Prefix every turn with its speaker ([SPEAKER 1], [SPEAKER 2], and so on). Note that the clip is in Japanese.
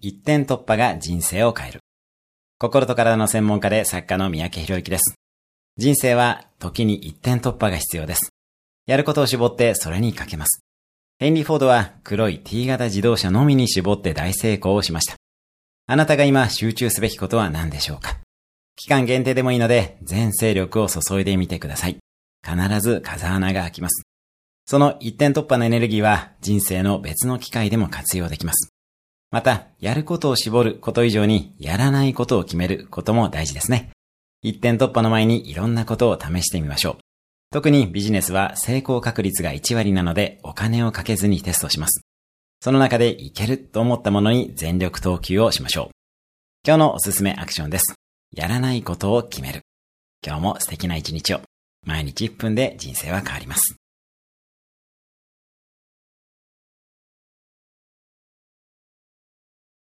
[SPEAKER 1] 一点突破が人生を変える。心と体の専門家で作家の三宅博之です。人生は時に一点突破が必要です。やることを絞ってそれにかけます。ヘンリー・フォードは黒い T 型自動車のみに絞って大成功をしました。あなたが今集中すべきことは何でしょうか？期間限定でもいいので全勢力を注いでみてください。必ず風穴が開きます。その一点突破のエネルギーは人生の別の機会でも活用できます。また、やることを絞ること以上にやらないことを決めることも大事ですね。一点突破の前にいろんなことを試してみましょう。特にビジネスは成功確率が1割なのでお金をかけずにテストします。その中でいけると思ったものに全力投球をしましょう。今日のおすすめアクションです。やらないことを決める。今日も素敵な一日を。毎日1分で人生は変わります。